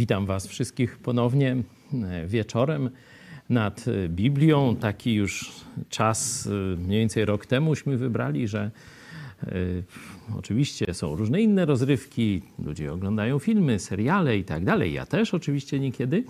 Witam Was wszystkich ponownie e, wieczorem nad e, Biblią. Taki już czas, e, mniej więcej rok temuśmy wybrali, że oczywiście są różne inne rozrywki, ludzie oglądają filmy, seriale i tak dalej. Ja też oczywiście niekiedy,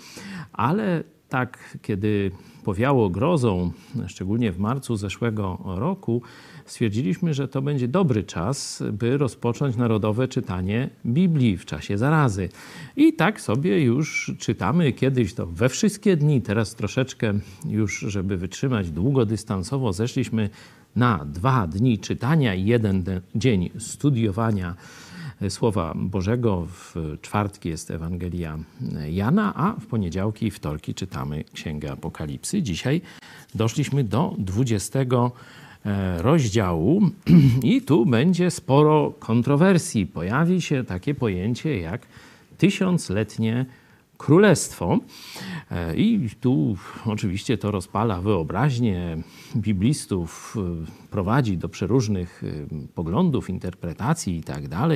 ale tak, kiedy powiało grozą, szczególnie w marcu zeszłego roku, stwierdziliśmy, że to będzie dobry czas, by rozpocząć narodowe czytanie Biblii w czasie zarazy. I tak sobie już czytamy kiedyś to we wszystkie dni, teraz troszeczkę już, żeby wytrzymać długodystansowo, zeszliśmy na dwa dni czytania i jeden dzień studiowania Słowa Bożego. W czwartki jest Ewangelia Jana, a w poniedziałki i wtorki czytamy Księgę Apokalipsy. Dzisiaj doszliśmy do 20 e, rozdziału i tu będzie sporo kontrowersji. Pojawi się takie pojęcie jak tysiącletnie królestwo. E, I tu oczywiście to rozpala wyobraźnię biblistów, e, prowadzi do przeróżnych e, poglądów, interpretacji itd. Tak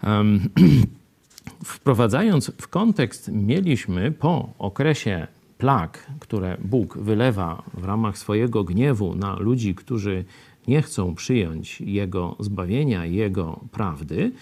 wprowadzając w kontekst, mieliśmy po okresie plag, które Bóg wylewa w ramach swojego gniewu na ludzi, którzy nie chcą przyjąć Jego zbawienia, Jego prawdy,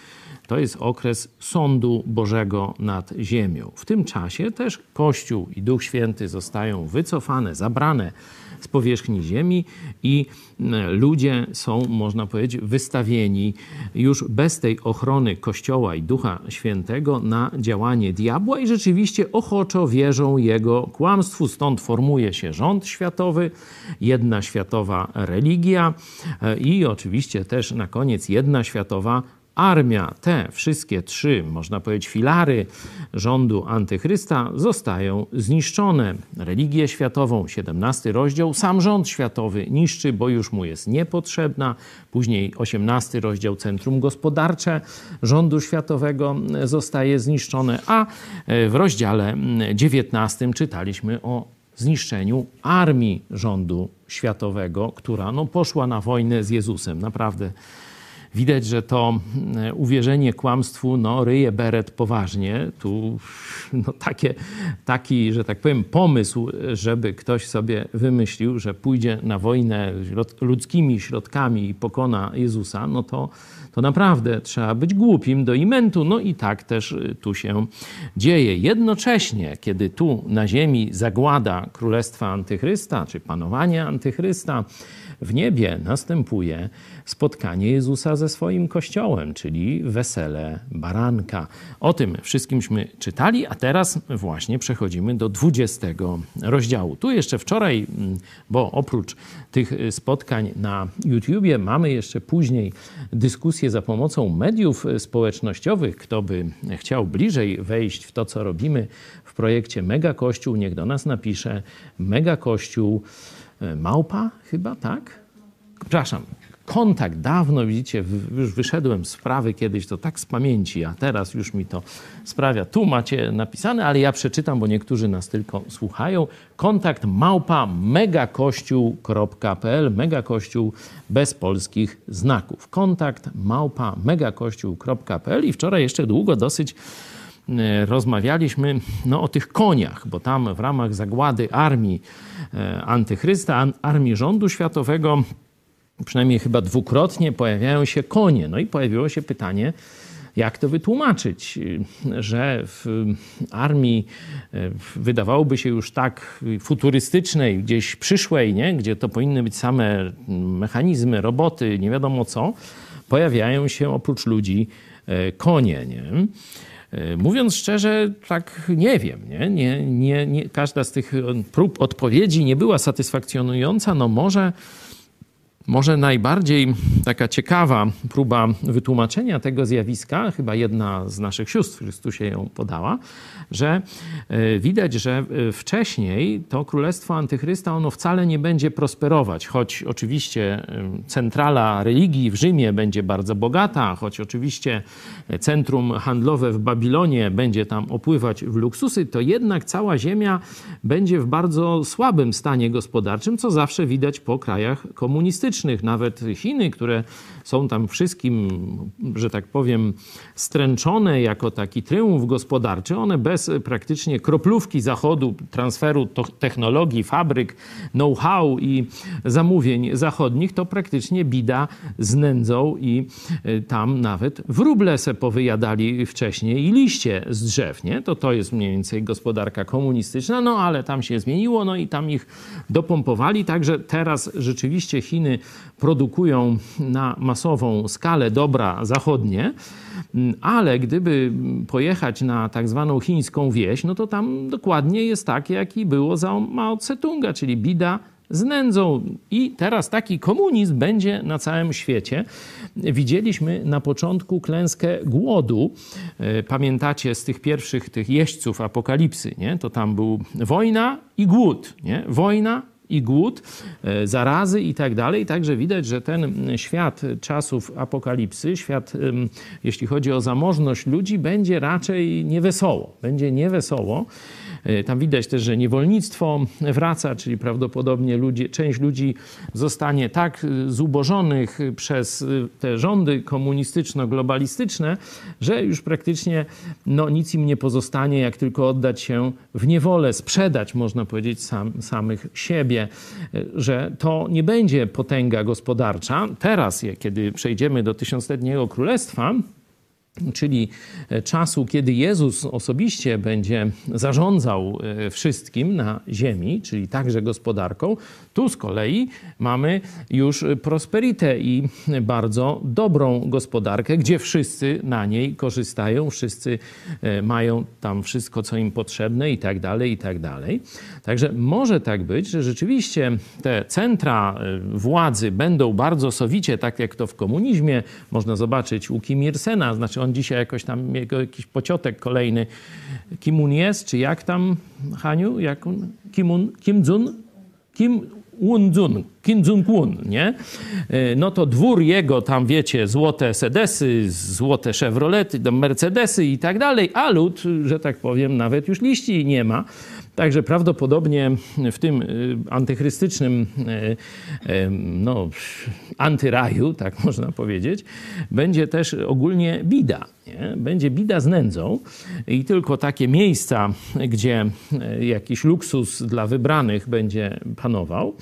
to jest okres sądu Bożego nad ziemią. W tym czasie też Kościół i Duch Święty zostają wycofane, zabrane z powierzchni ziemi i e, ludzie są, można powiedzieć, wystawieni już bez tej ochrony Kościoła i Ducha Świętego na działanie diabła i rzeczywiście ochoczo wierzą jego kłamstwu. Stąd formuje się rząd światowy, jedna światowa religia e, i oczywiście też na koniec jedna światowa armia, te wszystkie trzy, można powiedzieć, filary rządu antychrysta zostają zniszczone. Religię światową, 17 rozdział, sam rząd światowy niszczy, bo już mu jest niepotrzebna. Później 18 rozdział, centrum gospodarcze rządu światowego zostaje zniszczone, a w rozdziale 19 czytaliśmy o zniszczeniu armii rządu światowego, która no, poszła na wojnę z Jezusem. Naprawdę Widać, że to e, uwierzenie kłamstwu no, ryje beret poważnie. Tu no, takie, taki, że tak powiem, pomysł, żeby ktoś sobie wymyślił, że pójdzie na wojnę ludzkimi środkami i pokona Jezusa, no to, to naprawdę trzeba być głupim do imentu. No i tak też e, tu się dzieje. Jednocześnie, kiedy tu na ziemi zagłada królestwa antychrysta, czy panowanie antychrysta, w niebie następuje spotkanie Jezusa ze swoim kościołem, czyli wesele baranka. O tym wszystkimśmy czytali, a teraz właśnie przechodzimy do 20 rozdziału. Tu jeszcze wczoraj, mm, bo oprócz tych spotkań na YouTubie mamy jeszcze później dyskusję za pomocą mediów społecznościowych. Kto by chciał bliżej wejść w to, co robimy w projekcie Mega Kościół, niech do nas napisze Mega Kościół e, Małpa chyba, tak? Przepraszam, kontakt. Dawno, widzicie, już wyszedłem z sprawy kiedyś, to tak z pamięci, a teraz już mi to sprawia. Tu macie napisane, ale ja przeczytam, bo niektórzy nas tylko słuchają. Kontakt małpa megakościół.pl Megakościół bez polskich znaków. Kontakt małpa megakościół.pl i wczoraj jeszcze długo dosyć e, rozmawialiśmy no, o tych koniach, bo tam w ramach zagłady armii e, antychrysta, armii rządu światowego przynajmniej chyba dwukrotnie pojawiają się konie. No i pojawiło się pytanie, jak to wytłumaczyć, że w armii wydawałoby się już tak futurystycznej, gdzieś przyszłej, nie? gdzie to powinny być same mechanizmy, roboty, nie wiadomo co, pojawiają się oprócz ludzi e, konie. Nie? E, mówiąc szczerze, tak nie wiem. Nie? Nie, nie, nie, każda z tych prób odpowiedzi nie była satysfakcjonująca. No może może najbardziej taka ciekawa próba wytłumaczenia tego zjawiska, chyba jedna z naszych sióstr w Chrystusie ją podała, że e, widać, że e, wcześniej to królestwo antychrysta ono wcale nie będzie prosperować, choć oczywiście e, centrala religii w Rzymie będzie bardzo bogata, choć oczywiście centrum handlowe w Babilonie będzie tam opływać w luksusy, to jednak cała ziemia będzie w bardzo słabym stanie gospodarczym, co zawsze widać po krajach komunistycznych komunistycznych, nawet Chiny, które są tam wszystkim, że tak powiem, stręczone jako taki triumf gospodarczy, one bez praktycznie kroplówki Zachodu, transferu technologii, fabryk, know-how i zamówień zachodnich, to praktycznie bida z nędzą i e, tam nawet wróble se powyjadali wcześniej i liście z drzew, nie? To to jest mniej więcej gospodarka komunistyczna, no ale tam się zmieniło, no i tam ich dopompowali, także teraz rzeczywiście Chiny produkują na masową skalę dobra zachodnie, ale gdyby pojechać na tak zwaną chińską wieś, no to tam dokładnie jest tak, jaki było za Mao Tse-tunga, czyli bida z nędzą. I teraz taki komunizm będzie na całym świecie. Widzieliśmy na początku klęskę głodu. E, pamiętacie z tych pierwszych tych jeźdźców apokalipsy, nie? To tam był wojna i głód, nie? Wojna i głód, e, zarazy i tak dalej. Także widać, że ten świat czasów apokalipsy, świat, jeśli chodzi o zamożność ludzi, będzie raczej niewesoło. Będzie niewesoło. E, tam widać też, że niewolnictwo wraca, czyli prawdopodobnie ludzie, część ludzi zostanie tak zubożonych przez te rządy komunistyczno-globalistyczne, że już praktycznie no, nic im nie pozostanie, jak tylko oddać się w niewolę, sprzedać, można powiedzieć, sam, samych siebie, e, że to nie będzie potęga gospodarcza. Teraz, kiedy przejdziemy do tysiącletniego królestwa, czyli e, czasu, kiedy Jezus osobiście będzie zarządzał e, wszystkim na ziemi, czyli także gospodarką, tu z kolei mamy już prosperitę i bardzo dobrą gospodarkę, gdzie wszyscy na niej korzystają, wszyscy e, mają tam wszystko, co im potrzebne i tak dalej, i tak dalej. Także może tak być, że rzeczywiście te centra władzy będą bardzo sowicie, tak jak to w komunizmie można zobaczyć u Kim znaczy on on dzisiaj jakoś tam, jego jakiś pociotek kolejny, kim on jest, czy jak tam, Haniu, jak on, kim, on, Kim Jun, Kim Won-jun, Kim Jong-un, nie? E, no to dwór jego, tam wiecie, złote Sedesy, złote Chevrolety, Mercedesy i tak dalej, a lud, że tak powiem, nawet już liści nie ma. Także prawdopodobnie w tym y, antychrystycznym y, y, no, antyraju, tak można powiedzieć, będzie też ogólnie bida. Nie? Będzie bida z nędzą i tylko takie miejsca, gdzie jakiś luksus dla wybranych będzie panował.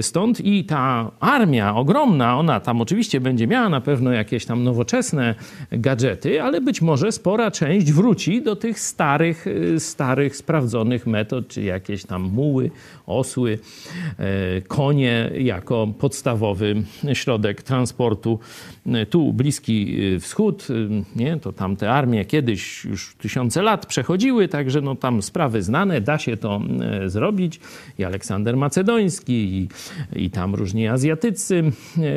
Stąd i ta armia ogromna, ona tam oczywiście będzie miała na pewno jakieś tam nowoczesne gadżety, ale być może spora część wróci do tych starych, starych sprawdzonych metod, czy jakieś tam muły, osły, e, konie jako podstawowy środek transportu. E, tu Bliski e, Wschód, nie? to tam te armie kiedyś już tysiące lat przechodziły, także no tam sprawy znane, da się to zrobić. I Aleksander Macedoński, i, i tam różni Azjatycy,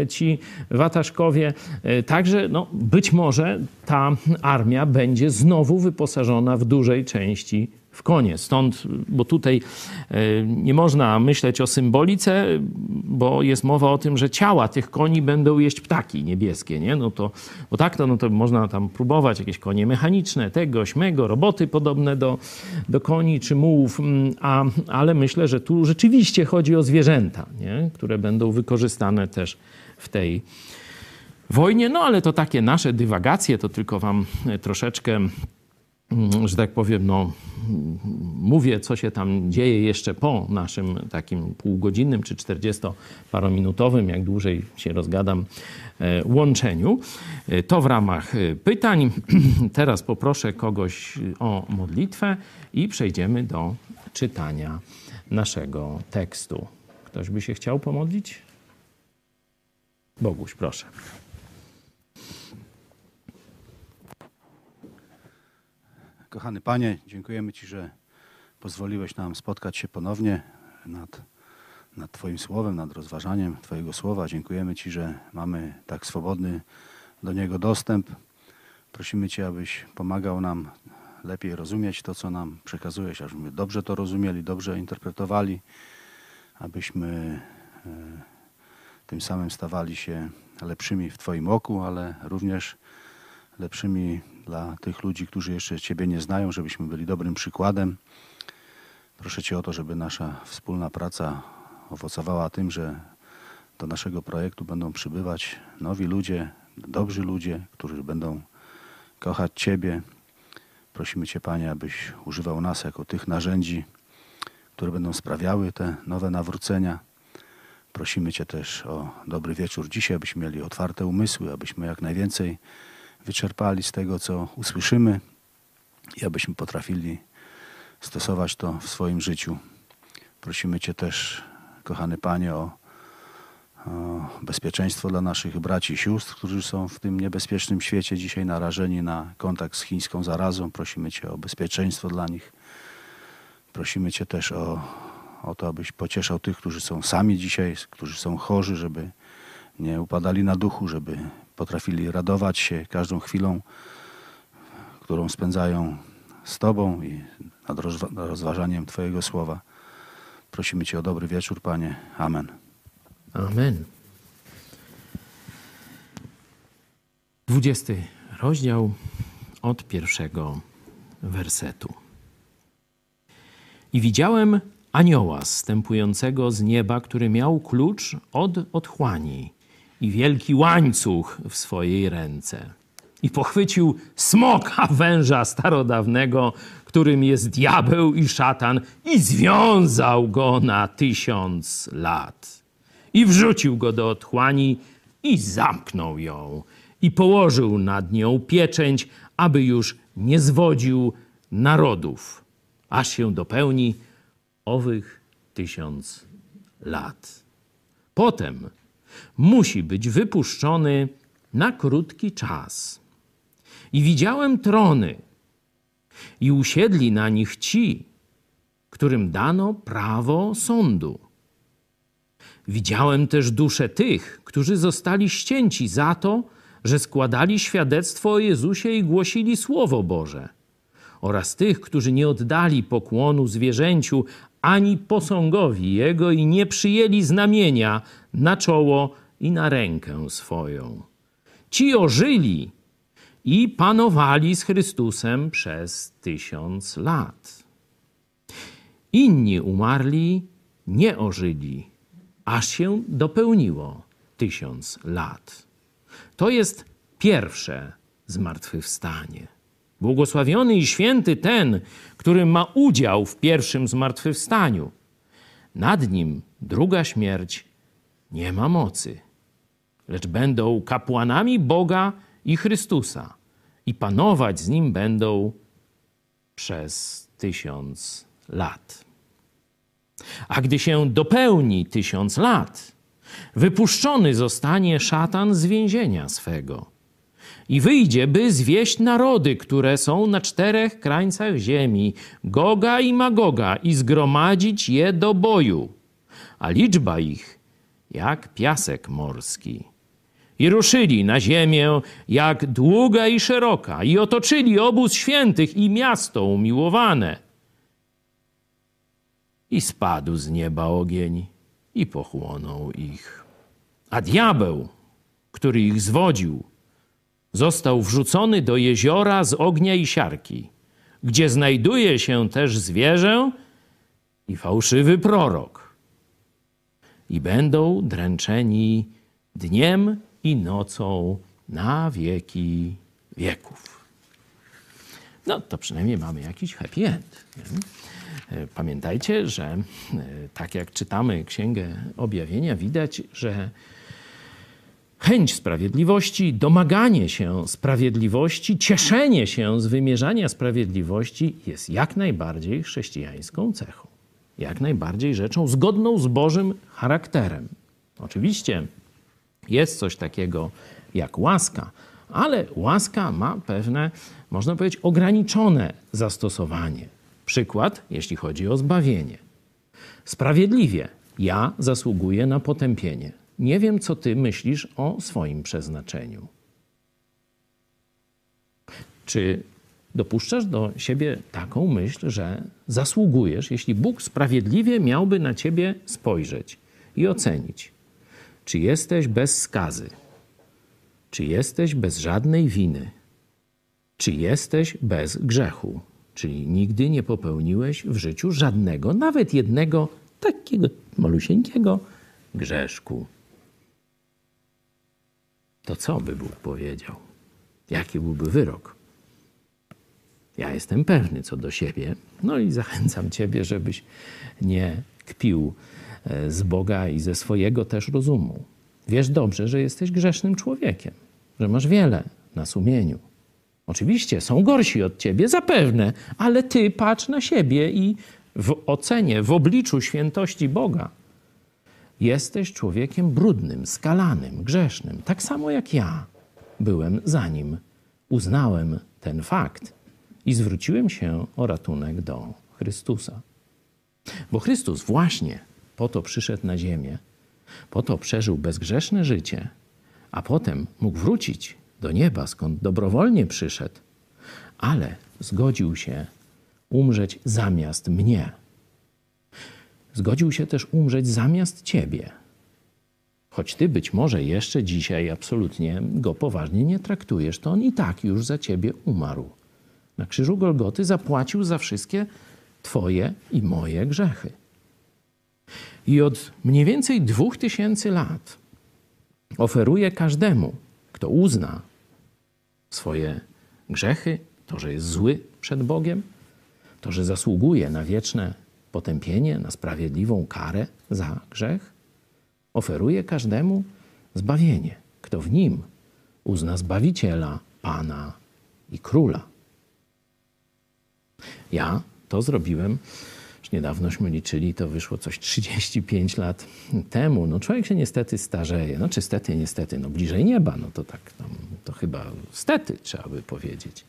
ci wataszkowie. Także no, być może ta armia będzie znowu wyposażona w dużej części w konie. Stąd, bo tutaj e, nie można myśleć o symbolice, bo jest mowa o tym, że ciała tych koni będą jeść ptaki niebieskie, nie? No to, bo tak to, no to można tam próbować jakieś konie mechaniczne, tego, śmego, roboty podobne do, do koni czy mułów, mm, a, ale myślę, że tu rzeczywiście chodzi o zwierzęta, nie? które będą wykorzystane też w tej wojnie. No ale to takie nasze dywagacje, to tylko wam troszeczkę Mm, że tak powiem, no, mówię, co się tam dzieje jeszcze po naszym takim półgodzinnym czy 40-parominutowym, jak dłużej się rozgadam, e, łączeniu. E, to w ramach e, pytań. Teraz poproszę kogoś o modlitwę i przejdziemy do czytania naszego tekstu. Ktoś by się chciał pomodlić? Boguś, proszę. Kochany Panie, dziękujemy Ci, że pozwoliłeś nam spotkać się ponownie nad, nad Twoim słowem, nad rozważaniem Twojego słowa. Dziękujemy Ci, że mamy tak swobodny do niego dostęp. Prosimy Cię, abyś pomagał nam lepiej rozumieć to, co nam przekazujesz, abyśmy dobrze to rozumieli, dobrze interpretowali, abyśmy e, tym samym stawali się lepszymi w Twoim oku, ale również lepszymi dla tych ludzi, którzy jeszcze Ciebie nie znają, żebyśmy byli dobrym przykładem. Proszę Cię o to, żeby nasza wspólna praca owocowała tym, że do naszego projektu będą przybywać nowi ludzie, dobrzy ludzie, którzy będą kochać Ciebie. Prosimy Cię, Panie, abyś używał nas jako tych narzędzi, które będą sprawiały te nowe nawrócenia. Prosimy Cię też o dobry wieczór dzisiaj, abyśmy mieli otwarte umysły, abyśmy jak najwięcej wyczerpali z tego, co usłyszymy i abyśmy potrafili stosować to w swoim życiu. Prosimy Cię też, kochany Panie, o, o, bezpieczeństwo dla naszych braci i sióstr, którzy są w tym niebezpiecznym świecie dzisiaj narażeni na kontakt z chińską zarazą. Prosimy Cię o bezpieczeństwo dla nich. Prosimy Cię też o, o to, abyś pocieszał tych, którzy są sami dzisiaj, którzy są chorzy, żeby nie upadali na duchu, żeby potrafili radować się każdą chwilą, którą spędzają z Tobą i nad rozważaniem Twojego słowa. Prosimy Cię o dobry wieczór, Panie. Amen. Amen. Dwudziesty rozdział od pierwszego wersetu. I widziałem anioła zstępującego z nieba, który miał klucz od otchłani i wielki łańcuch w swojej ręce. I pochwycił smoka węża starodawnego, którym jest diabeł i szatan, i związał go na tysiąc lat. I wrzucił go do otchłani i zamknął ją. I położył nad nią pieczęć, aby już nie zwodził narodów, aż się dopełni owych tysiąc lat. Potem musi być wypuszczony na krótki czas. I widziałem trony, i usiedli na nich ci, którym dano prawo sądu. Widziałem też dusze tych, którzy zostali ścięci za to, że składali świadectwo o Jezusie i głosili Słowo Boże, oraz tych, którzy nie oddali pokłonu zwierzęciu ani posągowi Jego i nie przyjęli znamienia na czoło i na rękę swoją. Ci ożyli i panowali z Chrystusem przez tysiąc lat. Inni umarli, nie ożyli, aż się dopełniło tysiąc lat. To jest pierwsze zmartwychwstanie. Błogosławiony i święty ten, który ma udział w pierwszym zmartwychwstaniu. Nad nim druga śmierć nie ma mocy, lecz będą kapłanami Boga i Chrystusa i panować z nim będą przez tysiąc lat. A gdy się dopełni tysiąc lat, wypuszczony zostanie szatan z więzienia swego i wyjdzie, by zwieść narody, które są na czterech krańcach ziemi, Goga i Magoga, i zgromadzić je do boju, a liczba ich jak piasek morski. I ruszyli na ziemię jak długa i szeroka, i otoczyli obóz świętych i miasto umiłowane. I spadł z nieba ogień i pochłonął ich. A diabeł, który ich zwodził, został wrzucony do jeziora z ognia i siarki, gdzie znajduje się też zwierzę i fałszywy prorok. I będą dręczeni dniem i nocą na wieki wieków. No to przynajmniej mamy jakiś happy end. Nie? Pamiętajcie, że e, tak jak czytamy Księgę Objawienia, widać, że chęć sprawiedliwości, domaganie się sprawiedliwości, cieszenie się z wymierzania sprawiedliwości jest jak najbardziej chrześcijańską cechą. Jak najbardziej rzeczą zgodną z Bożym charakterem. Oczywiście jest coś takiego jak łaska, ale łaska ma pewne, można powiedzieć, ograniczone zastosowanie. Przykład, jeśli chodzi o zbawienie. Sprawiedliwie ja zasługuję na potępienie. Nie wiem, co ty myślisz o swoim przeznaczeniu. Czy dopuszczasz do siebie taką myśl, że zasługujesz, jeśli Bóg sprawiedliwie miałby na ciebie spojrzeć i ocenić, czy jesteś bez skazy, czy jesteś bez żadnej winy, czy jesteś bez grzechu, czyli nigdy nie popełniłeś w życiu żadnego, nawet jednego takiego malusieńkiego grzeszku. To co by Bóg powiedział? Jaki byłby wyrok? Ja jestem pewny co do siebie, no i zachęcam Ciebie, żebyś nie kpił e, z Boga i ze swojego też rozumu. Wiesz dobrze, że jesteś grzesznym człowiekiem, że masz wiele na sumieniu. Oczywiście są gorsi od ciebie, zapewne, ale ty patrz na siebie i w ocenie, w obliczu świętości Boga jesteś człowiekiem brudnym, skalanym, grzesznym, tak samo jak ja byłem zanim uznałem ten fakt i zwróciłem się o ratunek do Chrystusa. Bo Chrystus właśnie po to przyszedł na ziemię, po to przeżył bezgrzeszne życie, a potem mógł wrócić do nieba, skąd dobrowolnie przyszedł, ale zgodził się umrzeć zamiast mnie. Zgodził się też umrzeć zamiast ciebie. Choć ty być może jeszcze dzisiaj absolutnie go poważnie nie traktujesz, to on i tak już za ciebie umarł. Na krzyżu Golgoty zapłacił za wszystkie twoje i moje grzechy. I od mniej więcej dwóch tysięcy lat oferuje każdemu, kto uzna swoje grzechy, to, że jest zły przed Bogiem, to, że zasługuje na wieczne potępienie, na sprawiedliwą karę za grzech, oferuje każdemu zbawienie, kto w nim uzna Zbawiciela, Pana i Króla. Ja to zrobiłem już niedawnośmy liczyli, to wyszło coś 35 lat temu. No człowiek się niestety starzeje. No czy stety, niestety, no bliżej nieba, no to tak, no, to chyba stety trzeba by powiedzieć.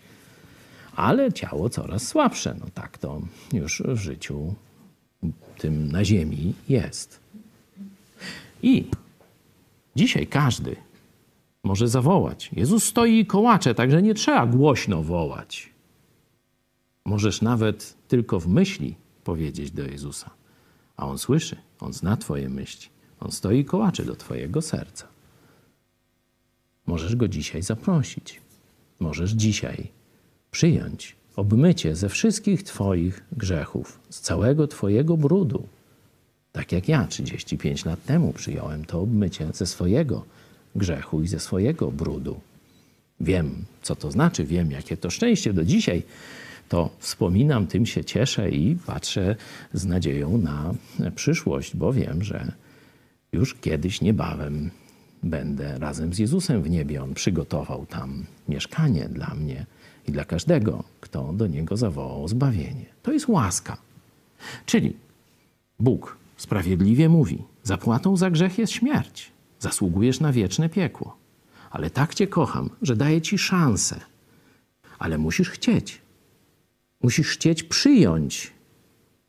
Ale ciało coraz słabsze. No tak to już w życiu tym na ziemi jest. I dzisiaj każdy może zawołać. Jezus stoi i kołacze, także nie trzeba głośno wołać. Możesz nawet tylko w myśli powiedzieć do Jezusa. A On słyszy, On zna Twoje myśli. On stoi i kołacze do Twojego serca. Możesz Go dzisiaj zaprosić. Możesz dzisiaj przyjąć obmycie ze wszystkich Twoich grzechów, z całego Twojego brudu. Tak jak ja 35 lat temu przyjąłem to obmycie ze swojego grzechu i ze swojego brudu. Wiem, co to znaczy, wiem, jakie to szczęście do dzisiaj to wspominam, tym się cieszę i patrzę z nadzieją na przyszłość, bo wiem, że już kiedyś niebawem będę razem z Jezusem w niebie. On przygotował tam mieszkanie dla mnie i dla każdego, kto do niego zawołał zbawienie. To jest łaska. Czyli Bóg sprawiedliwie mówi: Zapłatą za grzech jest śmierć. Zasługujesz na wieczne piekło. Ale tak cię kocham, że daję ci szansę. Ale musisz chcieć. Musisz chcieć przyjąć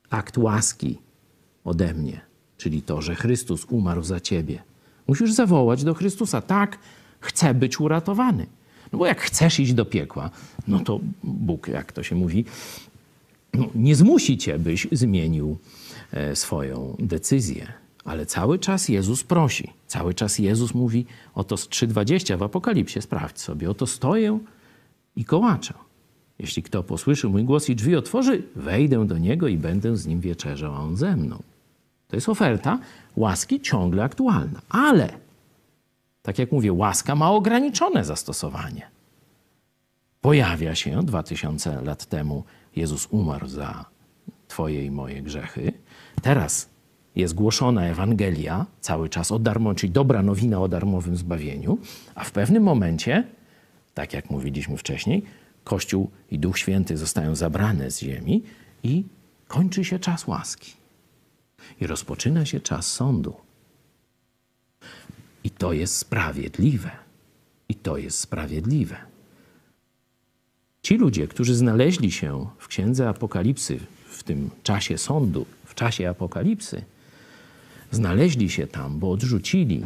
akt łaski ode mnie, czyli to, że Chrystus umarł za ciebie. Musisz zawołać do Chrystusa: Tak, chcę być uratowany. No bo jak chcesz iść do piekła, no to Bóg, jak to się mówi, no, nie zmusi cię, byś zmienił e, swoją decyzję. Ale cały czas Jezus prosi. Cały czas Jezus mówi, oto 3,20 w Apokalipsie, sprawdź sobie, oto stoję i kołaczę. Jeśli kto posłyszy mój głos i drzwi otworzy, wejdę do niego i będę z nim wieczerzał, a on ze mną. To jest oferta łaski ciągle aktualna. Ale, tak jak mówię, łaska ma ograniczone zastosowanie. Pojawia się 2000 lat temu, Jezus umarł za Twoje i moje grzechy. Teraz jest głoszona Ewangelia cały czas o darmo, czyli dobra nowina o darmowym zbawieniu, a w pewnym momencie, tak jak mówiliśmy wcześniej, Kościół i Duch Święty zostają zabrane z ziemi i kończy się czas łaski. I rozpoczyna się czas sądu. I to jest sprawiedliwe. I to jest sprawiedliwe. Ci ludzie, którzy znaleźli się w księdze Apokalipsy, w tym czasie sądu, w czasie Apokalipsy, znaleźli się tam, bo odrzucili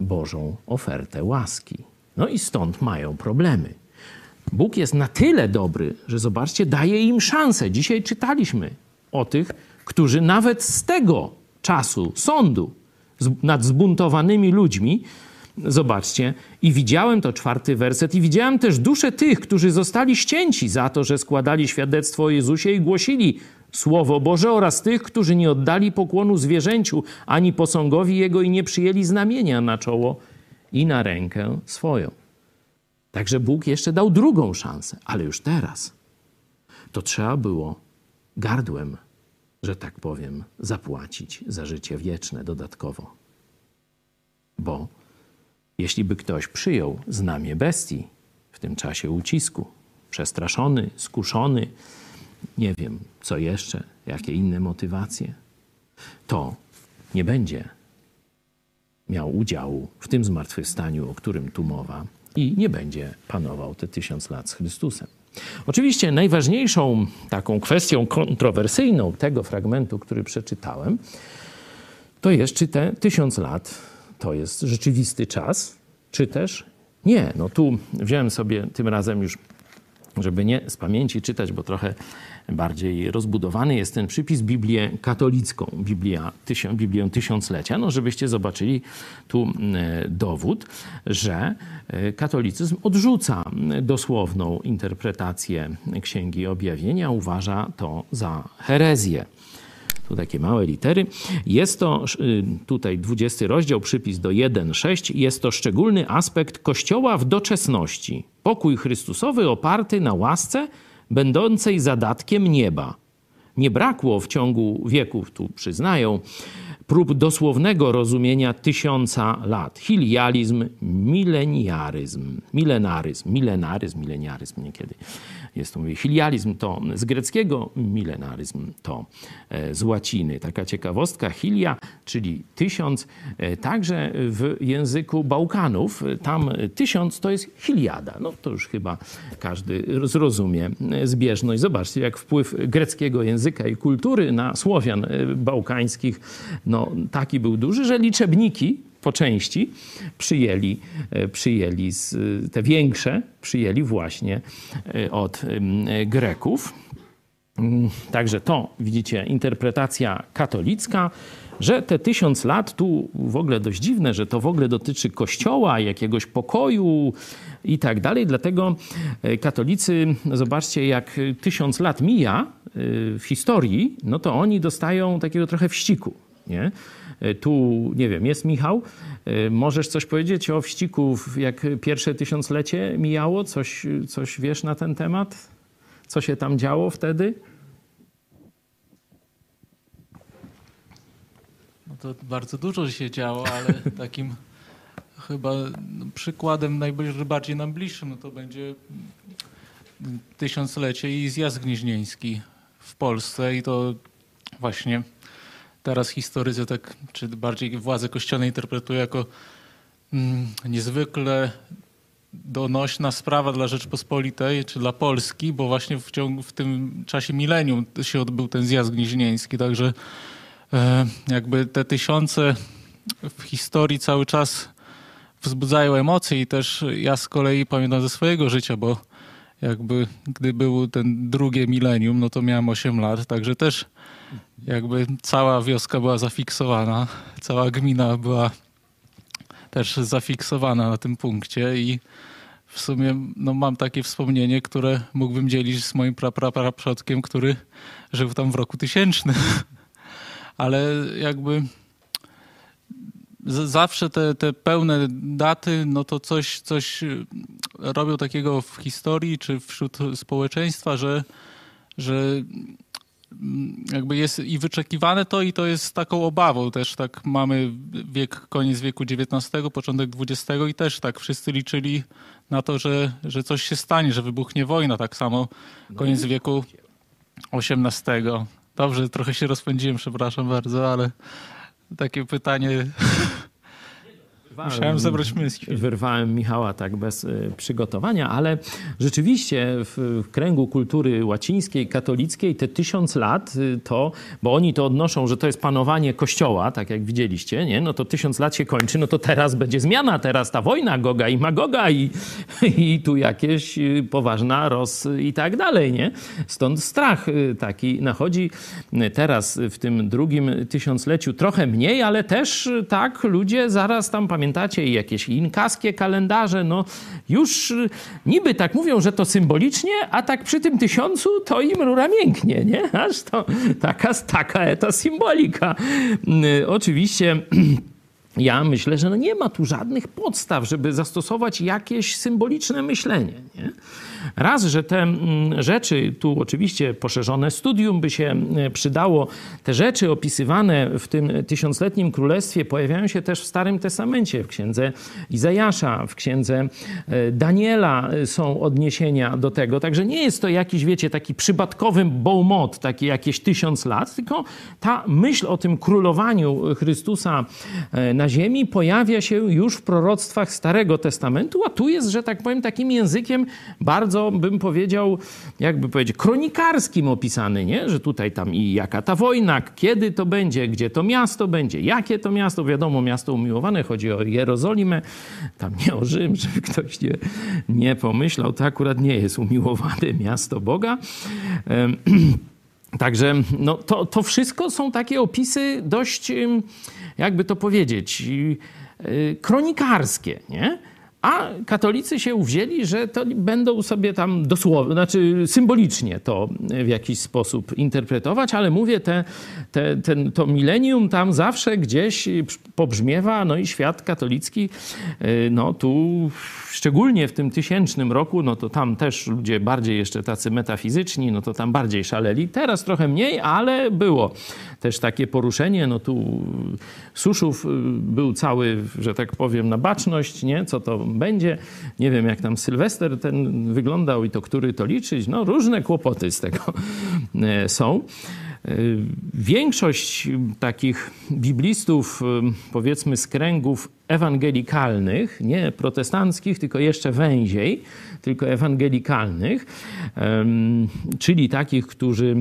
Bożą ofertę łaski. No i stąd mają problemy. Bóg jest na tyle dobry, że zobaczcie, daje im szansę. Dzisiaj czytaliśmy o tych, którzy nawet z tego czasu sądu nad zbuntowanymi ludźmi, zobaczcie, i widziałem to czwarty werset, i widziałem też dusze tych, którzy zostali ścięci za to, że składali świadectwo o Jezusie i głosili Słowo Boże oraz tych, którzy nie oddali pokłonu zwierzęciu ani posągowi Jego i nie przyjęli znamienia na czoło i na rękę swoją. Także Bóg jeszcze dał drugą szansę, ale już teraz. To trzeba było gardłem, że tak powiem, zapłacić za życie wieczne dodatkowo. Bo jeśli by ktoś przyjął znamie bestii w tym czasie ucisku, przestraszony, skuszony, nie wiem co jeszcze, jakie inne motywacje, to nie będzie miał udziału w tym zmartwychwstaniu, o którym tu mowa, i nie będzie panował te tysiąc lat z Chrystusem. Oczywiście najważniejszą taką kwestią kontrowersyjną tego fragmentu, który przeczytałem, to jest, czy te tysiąc lat to jest rzeczywisty czas, czy też nie. No tu wziąłem sobie tym razem już, żeby nie z pamięci czytać, bo trochę bardziej rozbudowany jest ten przypis, Biblię katolicką, Biblia, tysiąc, Biblię Tysiąclecia, no żebyście zobaczyli tu dowód, że e, katolicyzm odrzuca dosłowną interpretację Księgi Objawienia, uważa to za herezję tu takie małe litery. Jest to y, tutaj 20 rozdział, przypis do 1,6. Jest to szczególny aspekt Kościoła w doczesności. Pokój Chrystusowy oparty na łasce, będącej zadatkiem nieba. Nie brakło w ciągu wieków, tu przyznają, prób dosłownego rozumienia tysiąca lat. Hilializm, mileniaryzm, milenaryzm, milenaryzm, mileniaryzm niekiedy jest to mówię, filializm to z greckiego, milenaryzm to e, z łaciny. Taka ciekawostka, hilia, czyli tysiąc, e, także w języku Bałkanów, tam tysiąc to jest hiliada. No to już chyba każdy zrozumie e, zbieżność. Zobaczcie, jak wpływ greckiego języka i kultury na Słowian bałkańskich, no taki był duży, że liczebniki po części przyjęli, e, przyjęli z, te większe przyjęli właśnie e, od Greków. Mm, także to, widzicie, interpretacja katolicka, że te tysiąc lat, tu w ogóle dość dziwne, że to w ogóle dotyczy kościoła, jakiegoś pokoju i tak dalej. Dlatego e, katolicy, zobaczcie, jak tysiąc lat mija w historii, no to oni dostają takiego trochę wściku. Nie? E, tu, nie wiem, jest Michał. E, możesz coś powiedzieć o wściku, jak pierwsze tysiąclecie mijało? Coś, coś wiesz na ten temat? Co się tam działo wtedy? No to bardzo dużo się działo, ale takim chyba przykładem najbardziej nam bliższym no to będzie tysiąclecie i zjazd gnieźnieński w Polsce i to właśnie teraz historycy, tak, czy bardziej władze kościelne interpretują jako mm, niezwykle donośna sprawa dla Rzeczpospolitej, czy dla Polski, bo właśnie w, ciągu, w tym czasie milenium się odbył ten zjazd gnieźnieński, także e, jakby te tysiące w historii cały czas wzbudzają emocje i też ja z kolei pamiętam ze swojego życia, bo jakby gdy był ten drugie milenium, no to miałem 8 lat, także też jakby cała wioska była zafiksowana, cała gmina była też zafiksowana na tym punkcie i w sumie no, mam takie wspomnienie, które mógłbym dzielić z moim praprzodkiem, który żył tam w roku tysięcznym. Ale jakby zawsze te, te pełne daty, no to coś, coś robią takiego w historii czy wśród społeczeństwa, że, że jakby jest i wyczekiwane to i to jest taką obawą też, tak mamy wiek, koniec wieku XIX, początek XX i też tak wszyscy liczyli na to, że, że coś się stanie, że wybuchnie wojna, tak samo koniec wieku XVIII. Dobrze, trochę się rozpędziłem, przepraszam bardzo, ale takie pytanie Musiałem zebrać myśli. Wyrwałem Michała tak bez y, przygotowania, ale rzeczywiście w, w, kręgu kultury łacińskiej, katolickiej te tysiąc lat y, to, bo oni to odnoszą, że to jest panowanie kościoła, tak jak widzieliście, nie? no to tysiąc lat się kończy, no to teraz będzie zmiana, teraz ta wojna Goga i Magoga i, i tu jakieś y, poważna roz i tak dalej, nie? Stąd strach taki nachodzi teraz w tym drugim tysiącleciu trochę mniej, ale też tak ludzie zaraz tam pamiętają pamiętacie, i jakieś inkaskie kalendarze, no już y, niby tak mówią, że to symbolicznie, a tak przy tym tysiącu to im rura mięknie, nie? Aż to taka, taka eta symbolika. Y, oczywiście ja myślę, że no nie ma tu żadnych podstaw, żeby zastosować jakieś symboliczne myślenie. Nie? Raz, że te mm, rzeczy, tu oczywiście poszerzone studium by się e, przydało, te rzeczy opisywane w tym tysiącletnim królestwie pojawiają się też w Starym Testamencie, w księdze Izajasza, w księdze e, Daniela e, są odniesienia do tego. Także nie jest to jakiś, wiecie, taki przypadkowy bołmot, taki jakieś tysiąc lat, tylko ta myśl o tym królowaniu Chrystusa na ziemi pojawia się już w proroctwach Starego Testamentu, a tu jest, że tak powiem, takim językiem bardzo bardzo, bym powiedział, jakby powiedzieć, kronikarskim opisany, nie? że tutaj tam i jaka ta wojna, kiedy to będzie, gdzie to miasto będzie, jakie to miasto, wiadomo, miasto umiłowane, chodzi o Jerozolimę, tam nie o Rzym, żeby ktoś nie, nie pomyślał, to akurat nie jest umiłowane miasto Boga. Także no, to, to wszystko są takie opisy dość, jakby to powiedzieć, y, kronikarskie, nie? A katolicy się uwzięli, że to będą sobie tam dosłownie, znaczy symbolicznie to w jakiś sposób interpretować, ale mówię, te, te, ten, to milenium tam zawsze gdzieś pobrzmiewa, no i świat katolicki, y, no tu szczególnie w tym tysięcznym roku, no to tam też ludzie bardziej jeszcze tacy metafizyczni, no to tam bardziej szaleli. Teraz trochę mniej, ale było też takie poruszenie. No tu Suszów y, był cały, że tak powiem, na baczność, nie? Co to będzie. Nie wiem, jak tam Sylwester ten wyglądał i to który to liczyć. No różne kłopoty z tego e, są. E, większość takich biblistów, e, powiedzmy z kręgów ewangelikalnych, nie protestanckich, tylko jeszcze węziej, tylko ewangelikalnych, czyli takich, którzy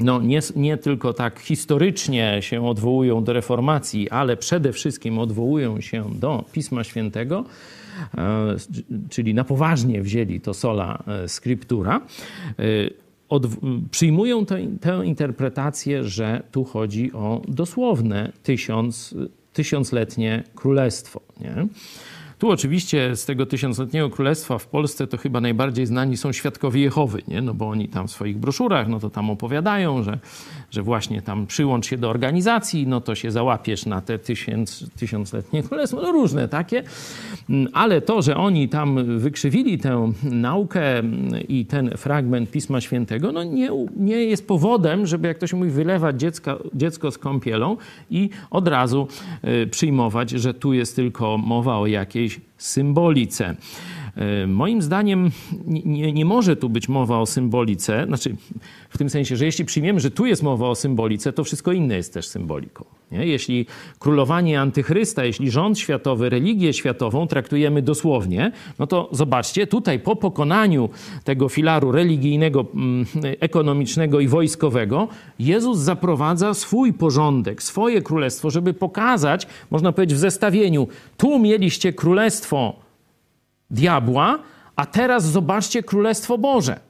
no nie, nie tylko tak historycznie się odwołują do reformacji, ale przede wszystkim odwołują się do Pisma Świętego, czyli na poważnie wzięli to sola e, scriptura, e, od, przyjmują tę, tę interpretację, że tu chodzi o dosłowne tysiąc, tysiącletnie królestwo. Nie? Tu oczywiście z tego tysiącletniego królestwa w Polsce to chyba najbardziej znani są świadkowie Jehowy, nie? no bo oni tam w swoich broszurach, no to tam opowiadają, że, że właśnie tam przyłącz się do organizacji, no to się załapiesz na te tysiąc, tysiącletnie królestwo, no różne takie, ale to, że oni tam wykrzywili tę naukę i ten fragment Pisma Świętego, no nie, nie jest powodem, żeby jak ktoś mówi wylewać dziecka, dziecko z kąpielą i od razu y, przyjmować, że tu jest tylko mowa o jakiejś symbolice. E, moim zdaniem nie, nie, może tu być mowa o symbolice, znaczy w tym sensie, że jeśli przyjmiemy, że tu jest mowa o symbolice, to wszystko inne jest też symboliką. Nie? Jeśli królowanie antychrysta, jeśli rząd światowy, religię światową traktujemy dosłownie, no to zobaczcie, tutaj po pokonaniu tego filaru religijnego, mm, ekonomicznego i wojskowego, Jezus zaprowadza swój porządek, swoje królestwo, żeby pokazać, można powiedzieć w zestawieniu, tu mieliście królestwo diabła, a teraz zobaczcie Królestwo Boże.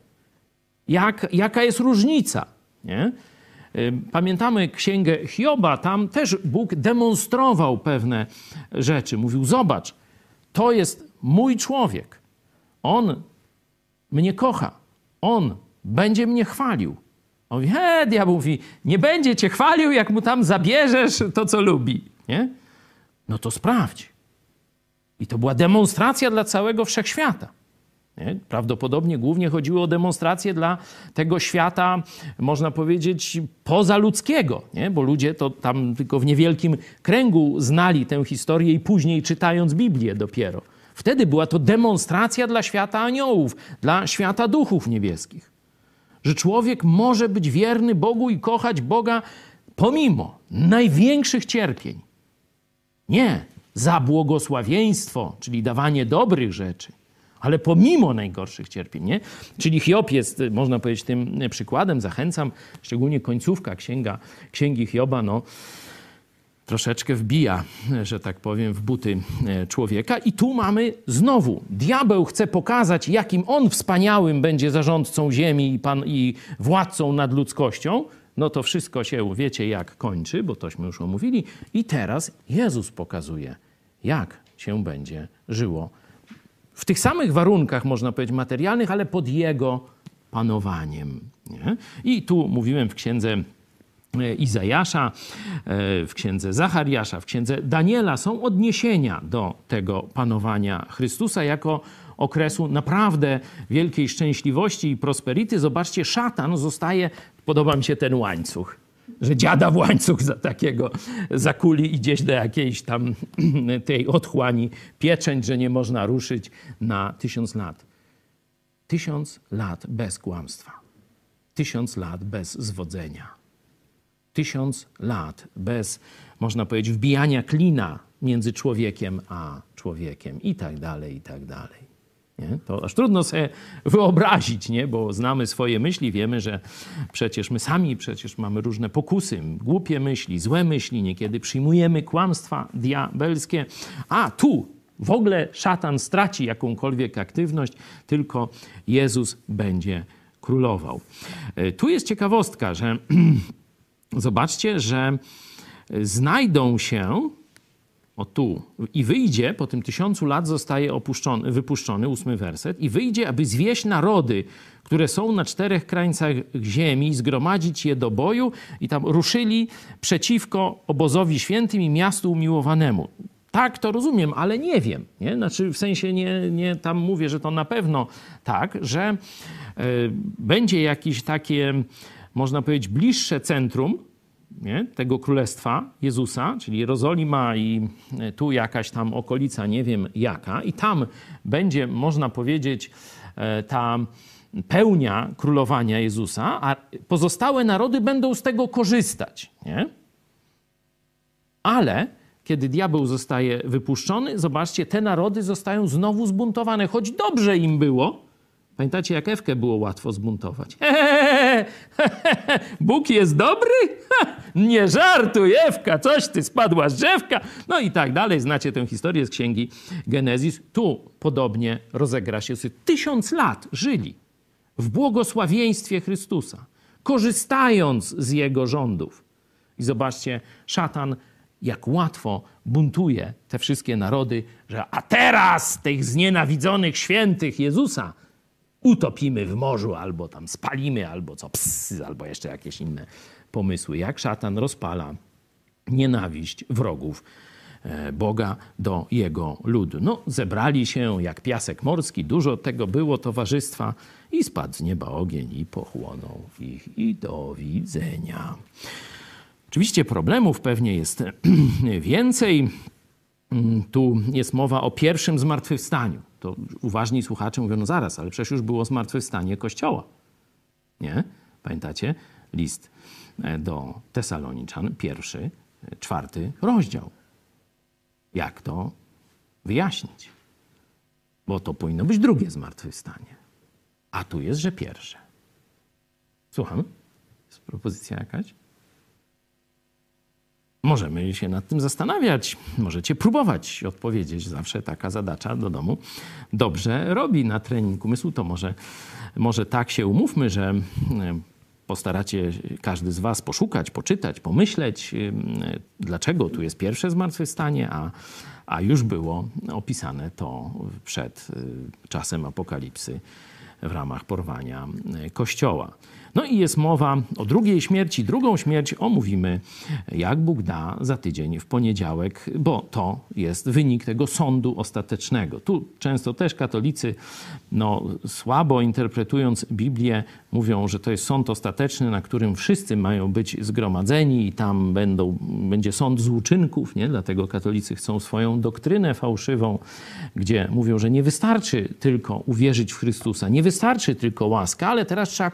Jak, jaka jest różnica? Nie? Pamiętamy księgę Hioba, tam też Bóg demonstrował pewne rzeczy. Mówił: Zobacz, to jest mój człowiek. On mnie kocha. On będzie mnie chwalił. On mówi: He, diabeł mówi: Nie będzie cię chwalił, jak mu tam zabierzesz to, co lubi. Nie? No to sprawdź. I to była demonstracja dla całego wszechświata. Nie? Prawdopodobnie głównie chodziło o demonstrację dla tego świata, można powiedzieć, pozaludzkiego, nie? bo ludzie to tam tylko w niewielkim kręgu znali tę historię i później czytając Biblię dopiero. Wtedy była to demonstracja dla świata aniołów, dla świata duchów niebieskich. Że człowiek może być wierny Bogu i kochać Boga pomimo największych cierpień. Nie, za błogosławieństwo, czyli dawanie dobrych rzeczy, ale pomimo najgorszych cierpień. Nie? Czyli Hiob jest, można powiedzieć, tym przykładem. Zachęcam, szczególnie końcówka księga, księgi Hioba, no, troszeczkę wbija, że tak powiem, w buty e, człowieka. I tu mamy znowu, diabeł chce pokazać, jakim on wspaniałym będzie zarządcą ziemi i, pan, i władcą nad ludzkością, no to wszystko się, wiecie jak kończy, bo tośmy już omówili. I teraz Jezus pokazuje, jak się będzie żyło w tych samych warunkach, można powiedzieć, materialnych, ale pod Jego panowaniem. Nie? I tu mówiłem w księdze Izajasza, e, w księdze Zachariasza, w księdze Daniela są odniesienia do tego panowania Chrystusa jako okresu naprawdę wielkiej szczęśliwości i prosperity. Zobaczcie, szatan zostaje, podoba mi się ten łańcuch, że dziada w łańcuch za takiego zakuli i gdzieś do jakiejś tam tej otchłani pieczęć, że nie można ruszyć na tysiąc lat. Tysiąc lat bez kłamstwa. Tysiąc lat bez zwodzenia. Tysiąc lat bez, można powiedzieć, wbijania klina między człowiekiem a człowiekiem i tak dalej, i tak dalej. Nie? To aż trudno sobie wyobrazić, nie? bo znamy swoje myśli, wiemy, że przecież my sami przecież mamy różne pokusy, głupie myśli, złe myśli, niekiedy przyjmujemy kłamstwa diabelskie, a tu w ogóle szatan straci jakąkolwiek aktywność, tylko Jezus będzie królował. E, tu jest ciekawostka, że zobaczcie, że znajdą się o tu. I wyjdzie, po tym tysiącu lat zostaje opuszczony, wypuszczony, ósmy werset, i wyjdzie, aby zwieść narody, które są na czterech krańcach ziemi, zgromadzić je do boju i tam ruszyli przeciwko obozowi świętym i miastu umiłowanemu. Tak, to rozumiem, ale nie wiem. Nie? Znaczy, w sensie nie, nie tam mówię, że to na pewno tak, że y, będzie jakieś takie, można powiedzieć, bliższe centrum, nie? tego królestwa Jezusa, czyli Jerozolima i e, tu jakaś tam okolica, nie wiem jaka, i tam będzie, można powiedzieć, e, ta pełnia królowania Jezusa, a pozostałe narody będą z tego korzystać. Nie? Ale kiedy diabeł zostaje wypuszczony, zobaczcie, te narody zostają znowu zbuntowane, choć dobrze im było, Pamiętacie, jak Ewkę było łatwo zbuntować? Bóg jest dobry? nie żartuj, Ewka, coś ty spadła z drzewka. No i tak dalej. Znacie tę historię z księgi Genezis. Tu podobnie rozegra się. Tysiąc lat żyli w błogosławieństwie Chrystusa, korzystając z Jego rządów. I zobaczcie, szatan jak łatwo buntuje te wszystkie narody, że a teraz tych znienawidzonych świętych Jezusa utopimy w morzu, albo tam spalimy, albo co, ps, albo jeszcze jakieś inne pomysły. Jak szatan rozpala nienawiść wrogów e, Boga do jego ludu. No, zebrali się jak piasek morski, dużo tego było towarzystwa i spadł z nieba ogień i pochłonął ich i do widzenia. Oczywiście problemów pewnie jest więcej. Mm, tu jest mowa o pierwszym zmartwychwstaniu to uważni słuchacze mówią, no zaraz, ale przecież już było zmartwychwstanie Kościoła. Nie? Pamiętacie? List e, do Tesaloniczan, pierwszy, e, czwarty rozdział. Jak to wyjaśnić? Bo to powinno być drugie zmartwychwstanie. A tu jest, że pierwsze. Słucham? Jest propozycja jakaś? Możemy się nad tym zastanawiać. Możecie próbować odpowiedzieć. Zawsze taka zadacza do domu dobrze robi na trening umysłu. To może, może tak się umówmy, że e, postaracie każdy z Was poszukać, poczytać, pomyśleć, e, dlaczego tu jest pierwsze zmartwychwstanie, a, a już było opisane to przed e, czasem apokalipsy w ramach porwania Kościoła. No i jest mowa o drugiej śmierci. Drugą śmierć omówimy, jak Bóg da, za tydzień w poniedziałek, bo to jest wynik tego sądu ostatecznego. Tu często też katolicy, no, słabo interpretując Biblię, mówią, że to jest sąd ostateczny, na którym wszyscy mają być zgromadzeni i tam będą, będzie sąd z uczynków, nie? Dlatego katolicy chcą swoją doktrynę fałszywą, gdzie mówią, że nie wystarczy tylko uwierzyć w Chrystusa, nie wystarczy tylko łaska, ale teraz trzeba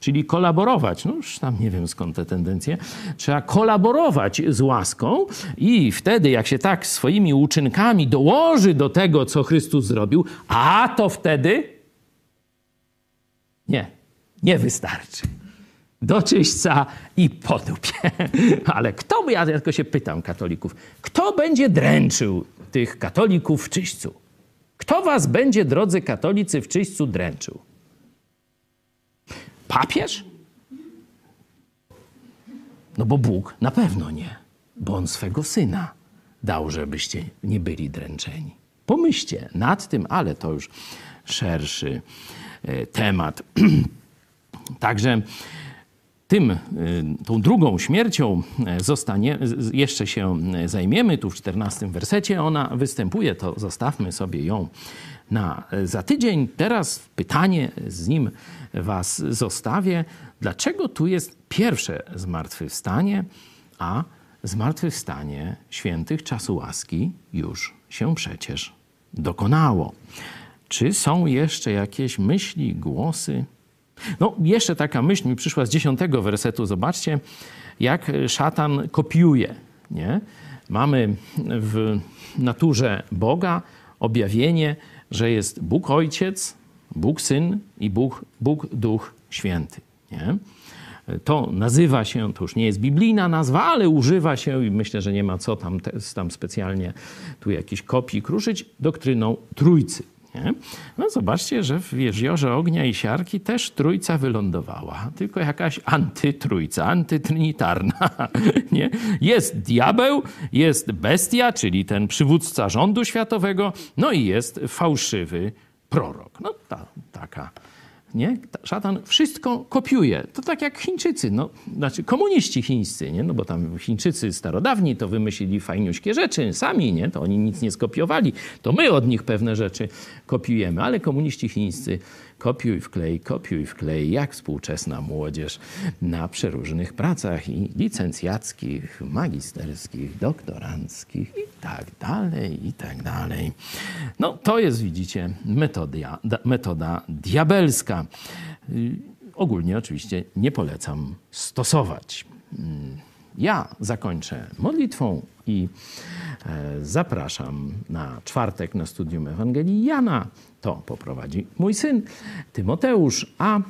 czyli kolaborować. No już tam nie wiem skąd te tendencje. Trzeba kolaborować z łaską i wtedy, jak się tak swoimi uczynkami dołoży do tego, co Chrystus zrobił, a to wtedy nie, nie wystarczy. Do czyśćca i po dupie. Ale kto, ja tylko się pytam katolików, kto będzie dręczył tych katolików w czyśćcu? Kto was będzie, drodzy katolicy, w czyśćcu dręczył? Papież? No bo Bóg na pewno nie, bo On swego Syna dał, żebyście nie byli dręczeni. Pomyślcie nad tym, ale to już szerszy E, temat. Także tym, y, tą drugą śmiercią zostanie, jeszcze się zajmiemy. Tu w 14 wersecie ona występuje, to zostawmy sobie ją na za tydzień. Teraz pytanie z nim was zostawię. Dlaczego tu jest pierwsze zmartwychwstanie, a zmartwychwstanie świętych czasu łaski już się przecież dokonało? Czy są jeszcze jakieś myśli, głosy? No, jeszcze taka myśl mi przyszła z dziesiątego wersetu. Zobaczcie, jak szatan kopiuje. Nie? Mamy w naturze Boga objawienie, że jest Bóg Ojciec, Bóg Syn i Bóg, Bóg Duch Święty. Nie? To nazywa się, to już nie jest biblijna nazwa, ale używa się i myślę, że nie ma co tam, tam specjalnie tu jakiś kopii kruszyć, doktryną Trójcy. Nie? No zobaczcie, że w jeziorze ognia i siarki też trójca wylądowała, tylko jakaś antytrójca, antytrinitarna. Nie? Jest diabeł, jest bestia, czyli ten przywódca rządu światowego, no i jest fałszywy prorok. No ta, taka nie? Szatan wszystko kopiuje. To tak jak Chińczycy, no, znaczy komuniści chińscy, nie? No bo tam Chińczycy starodawni to wymyślili fajniuśkie rzeczy sami, nie? To oni nic nie skopiowali. To my od nich pewne rzeczy kopiujemy, ale komuniści chińscy kopiuj wklej, kopiuj wklej, jak współczesna młodzież na przeróżnych pracach i licencjackich, magisterskich, doktoranckich i tak dalej, i tak dalej. No to jest, widzicie, metoda, metoda diabelska. Y, ogólnie oczywiście nie polecam stosować. Mm, ja zakończę modlitwą i e, zapraszam na czwartek na studium Ewangelii Jana. To poprowadzi mój syn Tymoteusz, a e,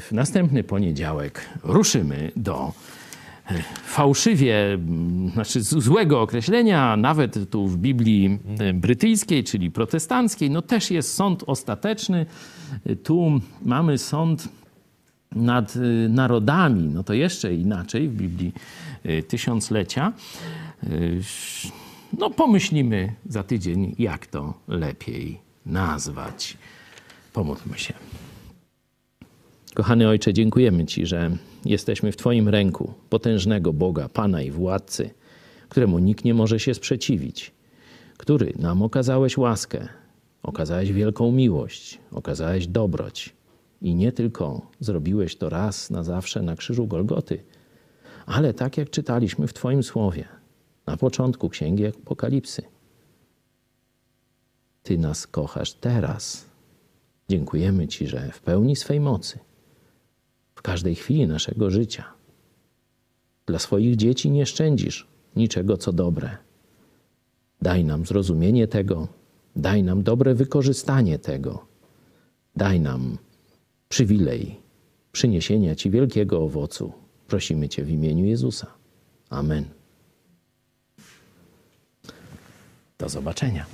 w następny poniedziałek ruszymy do e, fałszywie, znaczy złego określenia, nawet tu w Biblii brytyjskiej, czyli protestanckiej, no też jest sąd ostateczny. Tu mamy sąd nad narodami, no to jeszcze inaczej w Biblii tysiąclecia. No pomyślimy za tydzień, jak to lepiej nazwać. Pomódlmy się. Kochany Ojcze, dziękujemy Ci, że jesteśmy w Twoim ręku, potężnego Boga, Pana i Władcy, któremu nikt nie może się sprzeciwić, który nam okazałeś łaskę, okazałeś wielką miłość, okazałeś dobroć i nie tylko zrobiłeś to raz na zawsze na krzyżu Golgoty, ale tak jak czytaliśmy w Twoim słowie, na początku Księgi Apokalipsy. Ty nas kochasz teraz. Dziękujemy Ci, że w pełni swej mocy, w każdej chwili naszego życia, dla swoich dzieci nie szczędzisz niczego, co dobre. Daj nam zrozumienie tego, daj nam dobre wykorzystanie tego, daj nam przywilej przyniesienia Ci wielkiego owocu. Prosimy Cię w imieniu Jezusa. Amen. Do zobaczenia.